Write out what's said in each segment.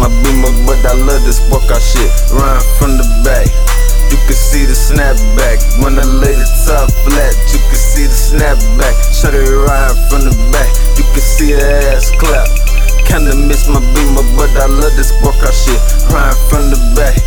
my beamer, but I love this workout shit. Run from the back. You can see the snapback when I lay the top flat. You can see the snapback. Shut it right from the back. You can see the ass clap. Kinda miss my beamer, but I love this workout shit. Run from the back.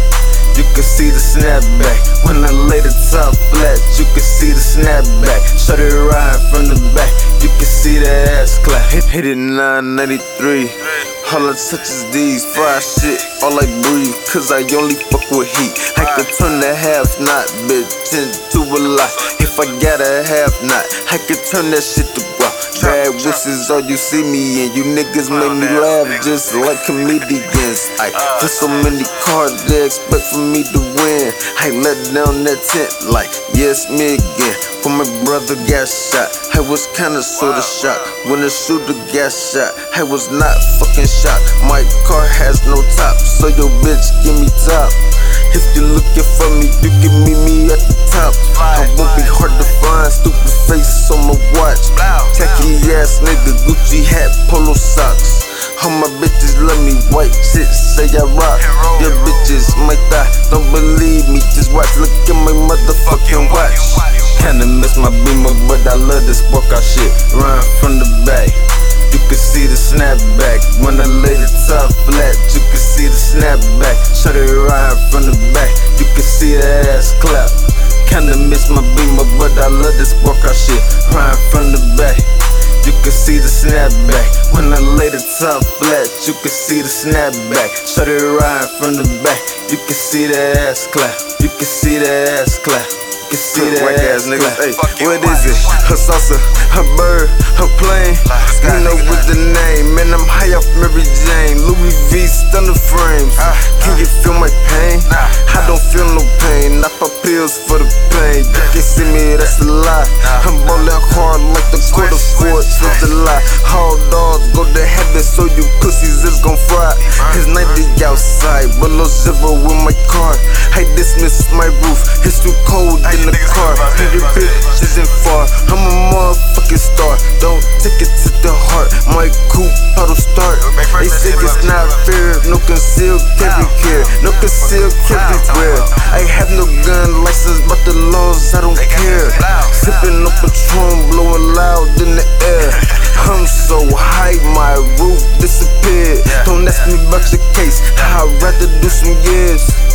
You can see the snapback when I lay the top flat. You can see the snapback. Shut it right from the back. You can see the ass clap. Hit, hit it 993. All such as these fried shit. All I breathe, cause I only fuck with heat. I can turn the half knot, bitch, into a lot. If I got a half knot, I can turn that shit to. Bad wishes, all you see me in. You niggas make me laugh just like comedians. I for so many cards they expect for me to win. I let down that tent like, yes, me again. When my brother got shot, I was kinda sorta shocked. When the shooter got shot, I was not fucking shocked. My car has no top, so your bitch give me top. If you're looking for me, you can meet me at the top. I won't be hard to find, stupid face on my watch. Ass nigga, Gucci hat, polo socks. All my bitches love me, white shit, say I rock. Your bitches might die, don't believe me, just watch. Look at my motherfucking watch. Kinda miss my beamer, but I love this workout shit. Run from the back. You can see the snapback when I lay the top flat. You can see the snapback. Shut it right from the back. Snapback when I lay the top flat. You can see the snapback. Shut it right from the back. You can see the ass clap. You can see the ass clap. You can see the Whack ass ass niggas. clap. Hey, Fuck you, what whack. is it? A salsa, a bird, a plane. You know what the name, man. I'm high off Mary Jane. Louis V stunner frames. Ah, can you feel my pain? I don't feel no pain. I pop pills for the pain. You can see me, that's a lie. I'm ballin' go so you pussies is gon' fry. It's 90 outside, below zero with my car. I dismiss my roof, it's too cold in the car. And your bitch isn't far. I'm a motherfucking star. Don't take it to the heart. My coupe auto start. They say it's not fair. No concealed carry care. No concealed carry wear. I have no gun license, but the laws I don't care. Sipping on Patron, blowing about your case. I'd rather do some years.